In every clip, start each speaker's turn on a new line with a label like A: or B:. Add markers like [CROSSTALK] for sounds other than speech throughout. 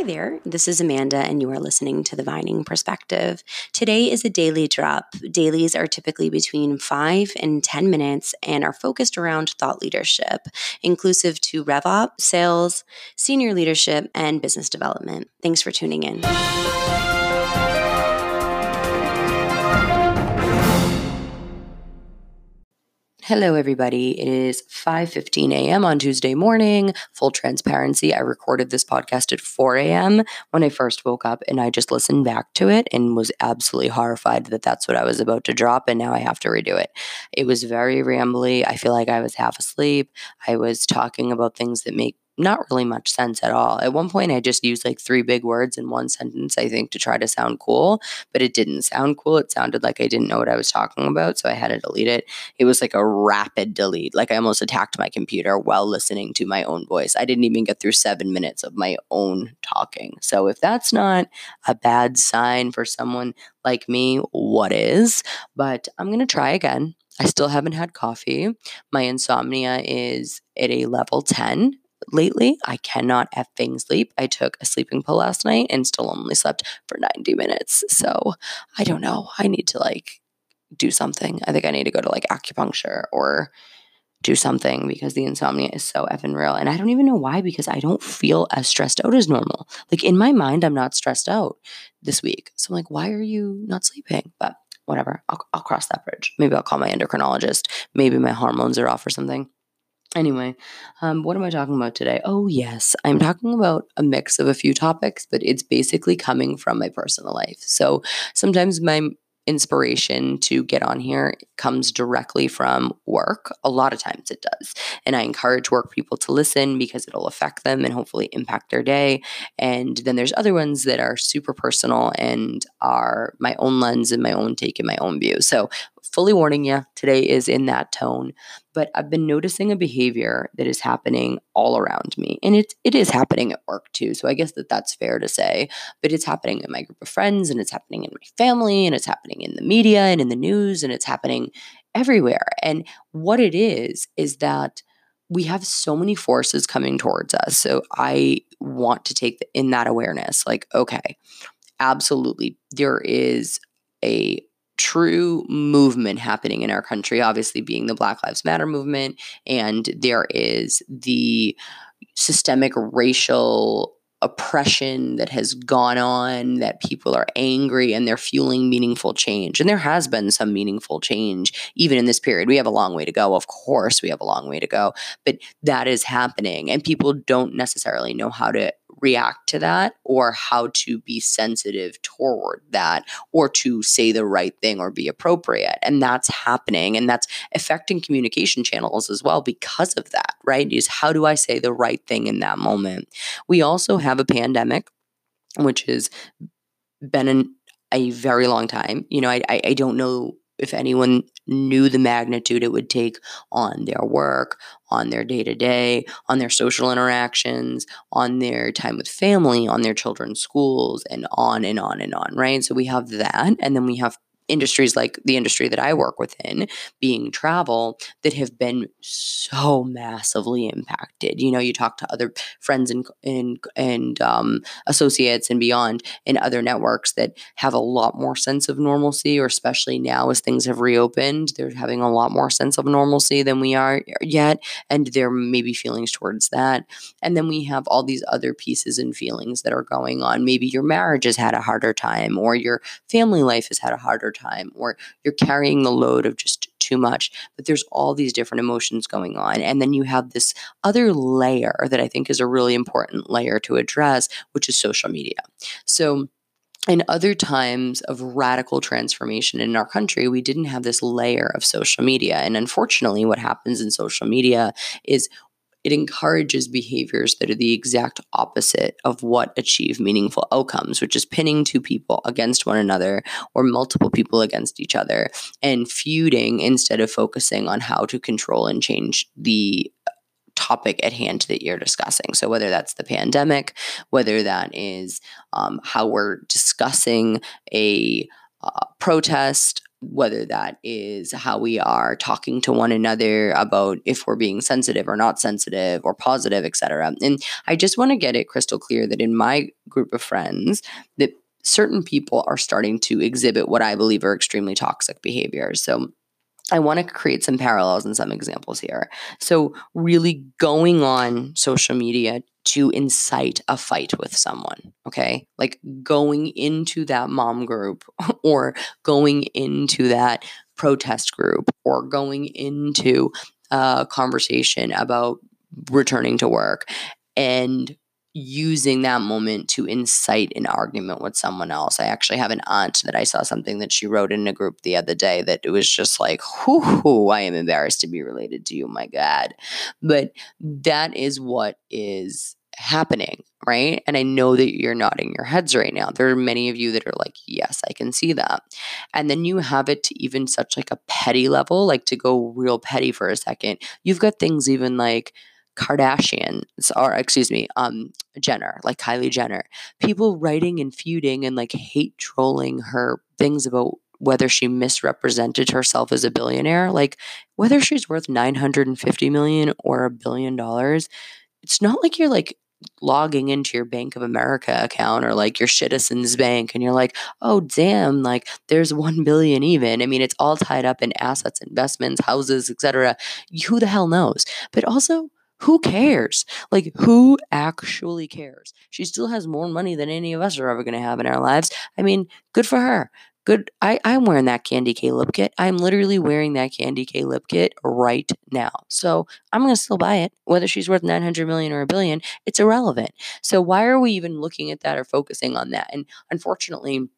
A: Hi there, this is Amanda, and you are listening to The Vining Perspective. Today is a daily drop. Dailies are typically between 5 and 10 minutes and are focused around thought leadership, inclusive to RevOp, sales, senior leadership, and business development. Thanks for tuning in. Hello, everybody. It is 5:15 a.m. on Tuesday morning. Full transparency, I recorded this podcast at 4 a.m. when I first woke up, and I just listened back to it and was absolutely horrified that that's what I was about to drop, and now I have to redo it. It was very rambly. I feel like I was half asleep. I was talking about things that make not really much sense at all. At one point, I just used like three big words in one sentence, I think, to try to sound cool, but it didn't sound cool. It sounded like I didn't know what I was talking about. So I had to delete it. It was like a rapid delete. Like I almost attacked my computer while listening to my own voice. I didn't even get through seven minutes of my own talking. So if that's not a bad sign for someone like me, what is? But I'm going to try again. I still haven't had coffee. My insomnia is at a level 10 lately. I cannot effing sleep. I took a sleeping pill last night and still only slept for 90 minutes. So I don't know. I need to like do something. I think I need to go to like acupuncture or do something because the insomnia is so effing real. And I don't even know why because I don't feel as stressed out as normal. Like in my mind, I'm not stressed out this week. So I'm like, why are you not sleeping? But whatever, I'll, I'll cross that bridge. Maybe I'll call my endocrinologist. Maybe my hormones are off or something. Anyway, um, what am I talking about today? Oh, yes, I'm talking about a mix of a few topics, but it's basically coming from my personal life. So sometimes my inspiration to get on here comes directly from work. A lot of times it does. And I encourage work people to listen because it'll affect them and hopefully impact their day. And then there's other ones that are super personal and are my own lens and my own take and my own view. So fully warning you, today is in that tone. But I've been noticing a behavior that is happening all around me. And it, it is happening at work too. So I guess that that's fair to say. But it's happening in my group of friends, and it's happening in my family, and it's happening in the media and in the news, and it's happening everywhere. And what it is, is that we have so many forces coming towards us. So I want to take in that awareness like, okay, absolutely, there is a true movement happening in our country, obviously being the Black Lives Matter movement, and there is the systemic racial oppression that has gone on, that people are angry and they're fueling meaningful change. And there has been some meaningful change even in this period. We have a long way to go. Of course, we have a long way to go, but that is happening. And people don't necessarily know how to react to that or how to be sensitive toward that or to say the right thing or be appropriate. And that's happening and that's affecting communication channels as well because of that, right? Is how do I say the right thing in that moment? We also have a pandemic, which has been in a very long time. You know, I, I, I don't know if anyone knew the magnitude it would take on their work, on their day to day, on their social interactions, on their time with family, on their children's schools, and on and on and on, right? So we have that. And then we have industries like the industry that I work within, being travel, that have been so massively impacted. You know, you talk to other friends and and and um, associates and beyond in other networks that have a lot more sense of normalcy, or especially now as things have reopened, they're having a lot more sense of normalcy than we are yet, and there may be feelings towards that. And then we have all these other pieces and feelings that are going on. Maybe your marriage has had a harder time, or your family life has had a harder time time or you're carrying the load of just too much. But there's all these different emotions going on. And then you have this other layer that I think is a really important layer to address, which is social media. So, in other times of radical transformation in our country, we didn't have this layer of social media. And unfortunately, what happens in social media is it encourages behaviors that are the exact opposite of what achieve meaningful outcomes, which is pinning two people against one another or multiple people against each other and feuding instead of focusing on how to control and change the topic at hand that you're discussing. So, whether that's the pandemic, whether that is um, how we're discussing a uh, protest, whether that is how we are talking to one another about if we're being sensitive or not sensitive or positive, etc. And I just want to get it crystal clear that in my group of friends, that certain people are starting to exhibit what I believe are extremely toxic behaviors. So I want to create some parallels and some examples here. So, really going on social media to incite a fight with someone, okay? Like going into that mom group [LAUGHS] or going into that protest group or going into a conversation about returning to work and using that moment to incite an argument with someone else. I actually have an aunt that I saw something that she wrote in a group the other day that it was just like, whoo, I am embarrassed to be related to you, my God. But that is what is happening, right? And I know that you're nodding your heads right now. There are many of you that are like, yes, I can see that. And then you have it to even such like a petty level, like to go real petty for a second. You've got things even like, Kardashians, or excuse me, um, Jenner, like Kylie Jenner, people writing and feuding and like hate trolling her things about whether she misrepresented herself as a billionaire, like whether she's worth 950 million or a billion dollars, it's not like you're like logging into your Bank of America account or like your Citizens Bank and you're like, oh damn, like there's one billion even. I mean, it's all tied up in assets, investments, houses, etc. Who the hell knows? But also who cares? Like, who actually cares? She still has more money than any of us are ever going to have in our lives. I mean, good for her. Good. I, I'm wearing that Candy K lip kit. I'm literally wearing that Candy K lip kit right now. So I'm going to still buy it. Whether she's worth 900 million or a billion, it's irrelevant. So why are we even looking at that or focusing on that? And unfortunately,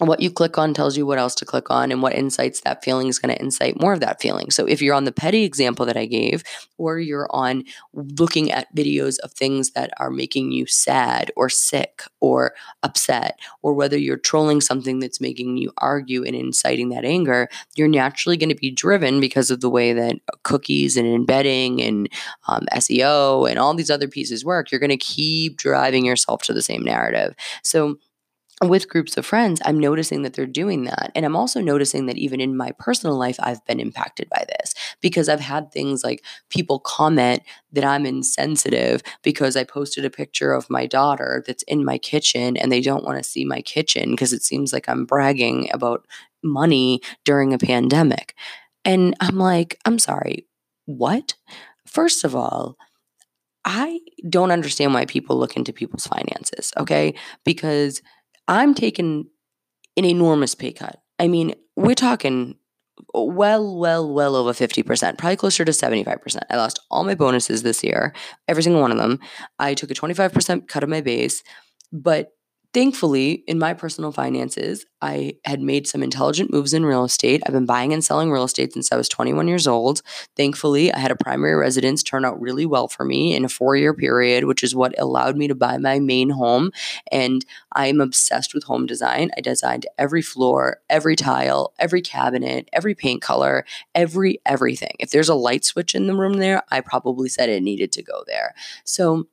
A: what you click on tells you what else to click on and what insights that feeling is going to incite more of that feeling. So if you're on the petty example that I gave, or you're on looking at videos of things that are making you sad or sick or upset, or whether you're trolling something that's making you argue and inciting that anger, you're naturally going to be driven because of the way that cookies and embedding and um, SEO and all these other pieces work. You're going to keep driving yourself to the same narrative. So with groups of friends, I'm noticing that they're doing that. And I'm also noticing that even in my personal life, I've been impacted by this because I've had things like people comment that I'm insensitive because I posted a picture of my daughter that's in my kitchen and they don't want to see my kitchen because it seems like I'm bragging about money during a pandemic. And I'm like, I'm sorry, what? First of all, I don't understand why people look into people's finances, okay? Because I'm taking an enormous pay cut. I mean, we're talking well, well, well over 50%, probably closer to 75%. I lost all my bonuses this year, every single one of them. I took a 25% cut of my base, but Thankfully, in my personal finances, I had made some intelligent moves in real estate. I've been buying and selling real estate since I was 21 years old. Thankfully, I had a primary residence turn out really well for me in a four year period, which is what allowed me to buy my main home. And I'm obsessed with home design. I designed every floor, every tile, every cabinet, every paint color, every everything. If there's a light switch in the room there, I probably said it needed to go there. So,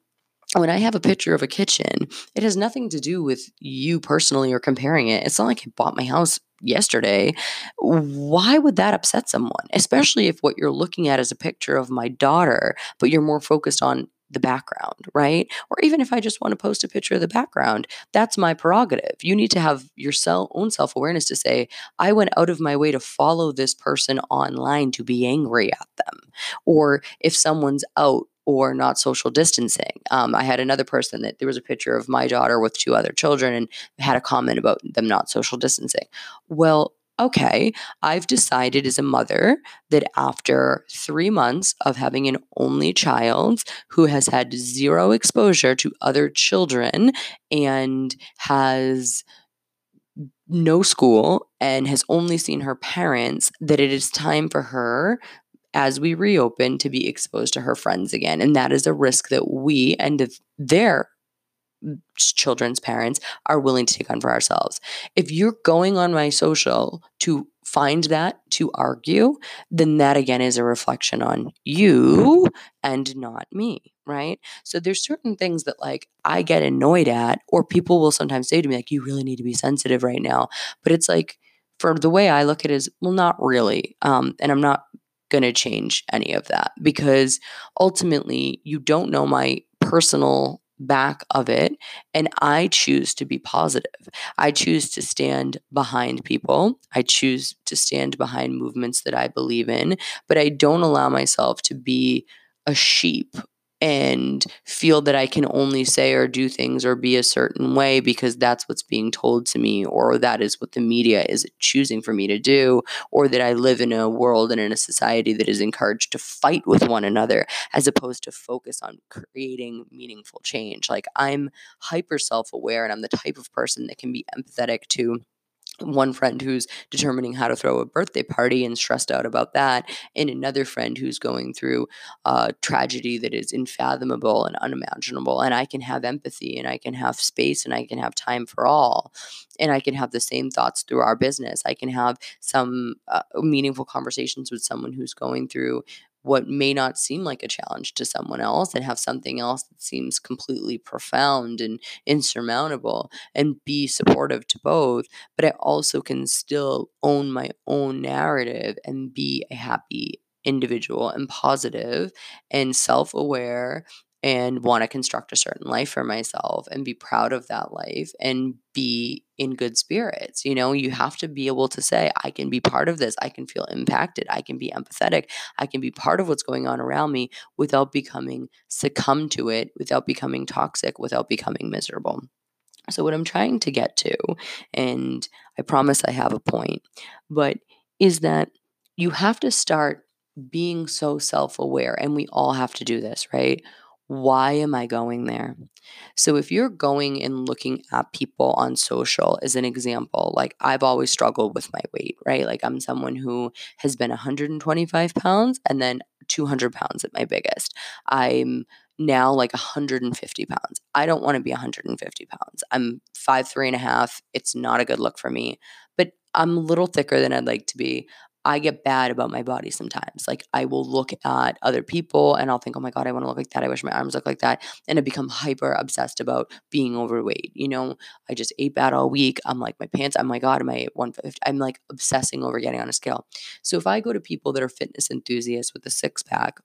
A: when I have a picture of a kitchen, it has nothing to do with you personally or comparing it. It's not like I bought my house yesterday. Why would that upset someone? Especially if what you're looking at is a picture of my daughter, but you're more focused on the background, right? Or even if I just want to post a picture of the background, that's my prerogative. You need to have your own self awareness to say, I went out of my way to follow this person online to be angry at them. Or if someone's out or not social distancing. Um, I had another person that there was a picture of my daughter with two other children and had a comment about them not social distancing. Well, okay, I've decided as a mother that after three months of having an only child who has had zero exposure to other children and has no school and has only seen her parents, that it is time for her as we reopen to be exposed to her friends again. And that is a risk that we and their children's parents are willing to take on for ourselves. If you're going on my social to find that to argue, then that again is a reflection on you and not me, right? So there's certain things that like I get annoyed at or people will sometimes say to me like you really need to be sensitive right now, but it's like for the way I look at it is, well, not really. Um, and I'm not going to change any of that because ultimately you don't know my personal back of it and I choose to be positive. I choose to stand behind people. I choose to stand behind movements that I believe in, but I don't allow myself to be a sheep and feel that I can only say or do things or be a certain way because that's what's being told to me, or that is what the media is choosing for me to do, or that I live in a world and in a society that is encouraged to fight with one another as opposed to focus on creating meaningful change. Like I'm hyper self aware and I'm the type of person that can be empathetic to one friend who's determining how to throw a birthday party and stressed out about that, and another friend who's going through a tragedy that is unfathomable and unimaginable. And I can have empathy and I can have space and I can have time for all. And I can have the same thoughts through our business. I can have some uh, meaningful conversations with someone who's going through what may not seem like a challenge to someone else and have something else that seems completely profound and insurmountable and be supportive to both but i also can still own my own narrative and be a happy individual and positive and self-aware and want to construct a certain life for myself and be proud of that life and be in good spirits. You know, you have to be able to say, I can be part of this. I can feel impacted. I can be empathetic. I can be part of what's going on around me without becoming succumb to it, without becoming toxic, without becoming miserable. So, what I'm trying to get to, and I promise I have a point, but is that you have to start being so self aware, and we all have to do this, right? Why am I going there? So, if you're going and looking at people on social, as an example, like I've always struggled with my weight, right? Like I'm someone who has been 125 pounds and then 200 pounds at my biggest. I'm now like 150 pounds. I don't want to be 150 pounds. I'm five, three and a half. It's not a good look for me, but I'm a little thicker than I'd like to be. I get bad about my body sometimes. Like I will look at other people and I'll think, oh my God, I want to look like that. I wish my arms look like that. And I become hyper obsessed about being overweight. You know, I just ate bad all week. I'm like, my pants, oh my God, am I 150? I'm like obsessing over getting on a scale. So if I go to people that are fitness enthusiasts with a six pack,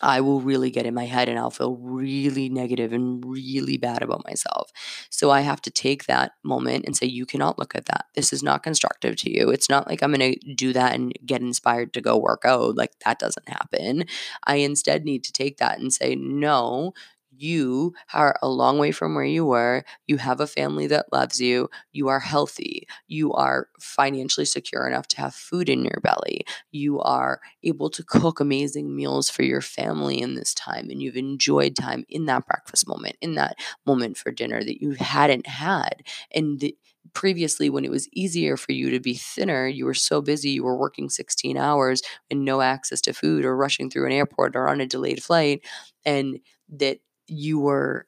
A: I will really get in my head and I'll feel really negative and really bad about myself. So I have to take that moment and say, you cannot look at that. This is not constructive to you. It's not like I'm going to do that and get inspired to go work out. Like that doesn't happen. I instead need to take that and say, no, you are a long way from where you were. You have a family that loves you. You are healthy. You are financially secure enough to have food in your belly. You are able to cook amazing meals for your family in this time. And you've enjoyed time in that breakfast moment, in that moment for dinner that you hadn't had. And the, previously when it was easier for you to be thinner you were so busy you were working 16 hours and no access to food or rushing through an airport or on a delayed flight and that you were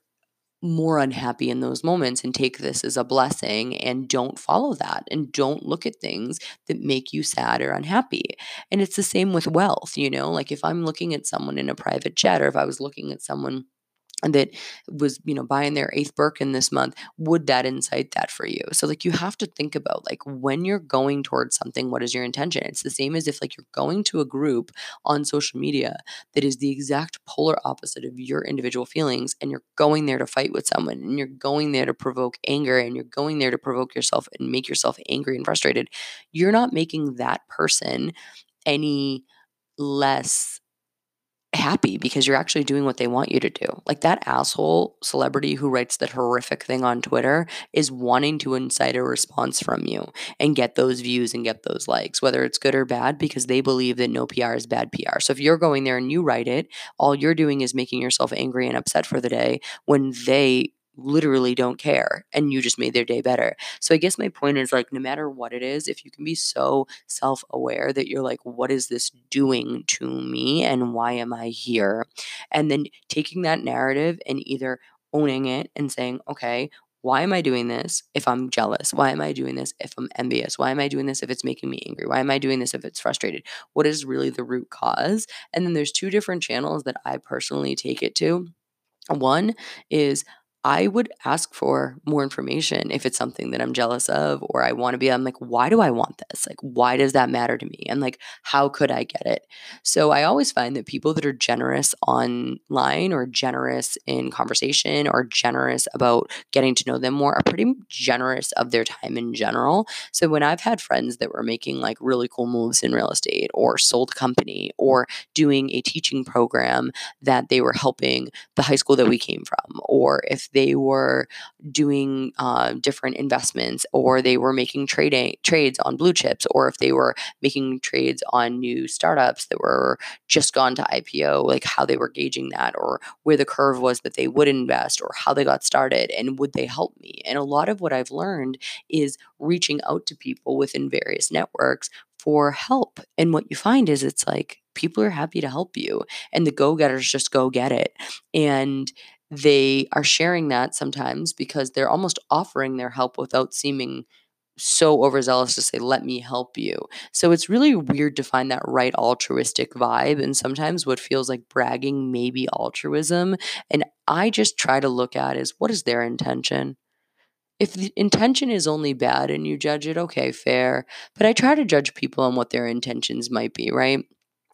A: more unhappy in those moments and take this as a blessing and don't follow that and don't look at things that make you sad or unhappy. And it's the same with wealth, you know, like if I'm looking at someone in a private jet or if I was looking at someone that was you know buying their eighth birkin this month would that incite that for you? So like you have to think about like when you're going towards something what is your intention? It's the same as if like you're going to a group on social media that is the exact polar opposite of your individual feelings and you're going there to fight with someone and you're going there to provoke anger and you're going there to provoke yourself and make yourself angry and frustrated you're not making that person any less happy because you're actually doing what they want you to do. Like that asshole celebrity who writes that horrific thing on Twitter is wanting to incite a response from you and get those views and get those likes, whether it's good or bad, because they believe that no PR is bad PR. So if you're going there and you write it, all you're doing is making yourself angry and upset for the day when they literally don't care and you just made their day better. So I guess my point is like no matter what it is, if you can be so self-aware that you're like what is this doing to me and why am I here? And then taking that narrative and either owning it and saying, "Okay, why am I doing this if I'm jealous? Why am I doing this if I'm envious? Why am I doing this if it's making me angry? Why am I doing this if it's frustrated? What is really the root cause?" And then there's two different channels that I personally take it to. One is I would ask for more information if it's something that I'm jealous of or I want to be. I'm like, why do I want this? Like, why does that matter to me? And like, how could I get it? So I always find that people that are generous online or generous in conversation or generous about getting to know them more are pretty generous of their time in general. So when I've had friends that were making like really cool moves in real estate or sold company or doing a teaching program that they were helping the high school that we came from, or if they were doing uh, different investments, or they were making trading trades on blue chips, or if they were making trades on new startups that were just gone to IPO, like how they were gauging that, or where the curve was that they would invest, or how they got started, and would they help me? And a lot of what I've learned is reaching out to people within various networks for help. And what you find is it's like people are happy to help you, and the go getters just go get it. And they are sharing that sometimes because they're almost offering their help without seeming so overzealous to say, let me help you. So it's really weird to find that right altruistic vibe. And sometimes what feels like bragging may be altruism. And I just try to look at is what is their intention? If the intention is only bad and you judge it, okay, fair. But I try to judge people on what their intentions might be, right?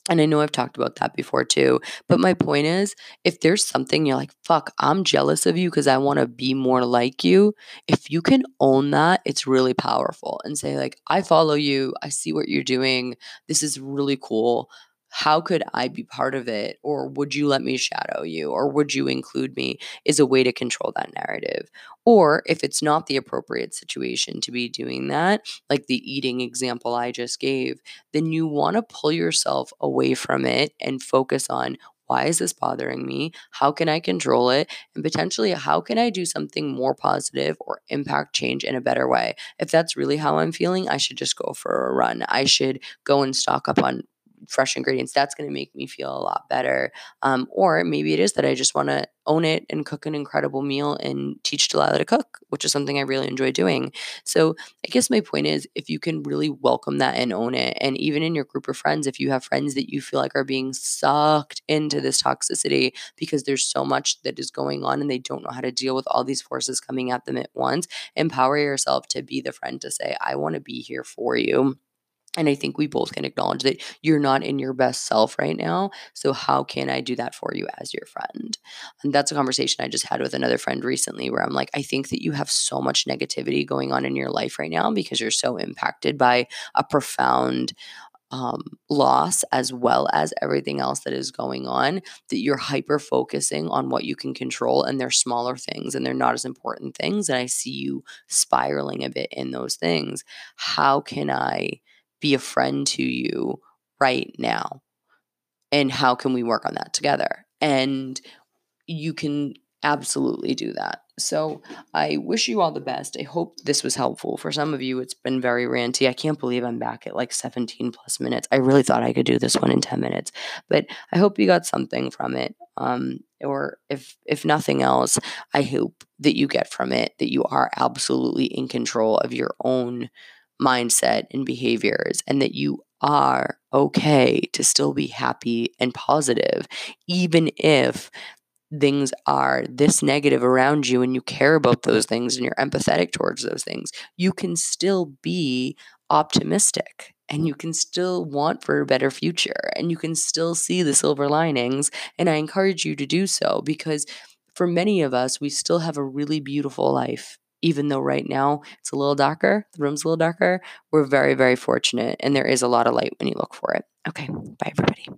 A: And I know I've talked about that before too. But my point is if there's something you're like, fuck, I'm jealous of you because I want to be more like you, if you can own that, it's really powerful and say, like, I follow you. I see what you're doing. This is really cool how could I be part of it? Or would you let me shadow you? Or would you include me? Is a way to control that narrative. Or if it's not the appropriate situation to be doing that, like the eating example I just gave, then you want to pull yourself away from it and focus on why is this bothering me? How can I control it? And potentially, how can I do something more positive or impact change in a better way? If that's really how I'm feeling, I should just go for a run. I should go and stock up on fresh ingredients, that's going to make me feel a lot better. Um, or maybe it is that I just want to own it and cook an incredible meal and teach Delilah to cook, which is something I really enjoy doing. So I guess my point is if you can really welcome that and own it, and even in your group of friends, if you have friends that you feel like are being sucked into this toxicity because there's so much that is going on and they don't know how to deal with all these forces coming at them at once, empower yourself to be the friend to say, I want to be here for you and I think we both can acknowledge that you're not in your best self right now. So, how can I do that for you as your friend? And that's a conversation I just had with another friend recently where I'm like, I think that you have so much negativity going on in your life right now because you're so impacted by a profound um, loss as well as everything else that is going on that you're hyper focusing on what you can control and they're smaller things and they're not as important things and i see you spiraling a bit in those things how can i be a friend to you right now? And how can we work on that together? And you can absolutely do that. So I wish you all the best. I hope this was helpful. For some of you, it's been very ranty. I can't believe I'm back at like 17 plus minutes. I really thought I could do this one in 10 minutes, but I hope you got something from it. Um, or if if nothing else, I hope that you get from it that you are absolutely in control of your own mindset and behaviors, and that you are okay to still be happy and positive, even if things are this negative around you and you care about those things and you're empathetic towards those things, you can still be optimistic and you can still want for a better future and you can still see the silver linings. And I encourage you to do so because for many of us, we still have a really beautiful life even though right now it's a little darker, the room's a little darker, we're very, very fortunate. And there is a lot of light when you look for it. Okay. Bye, everybody.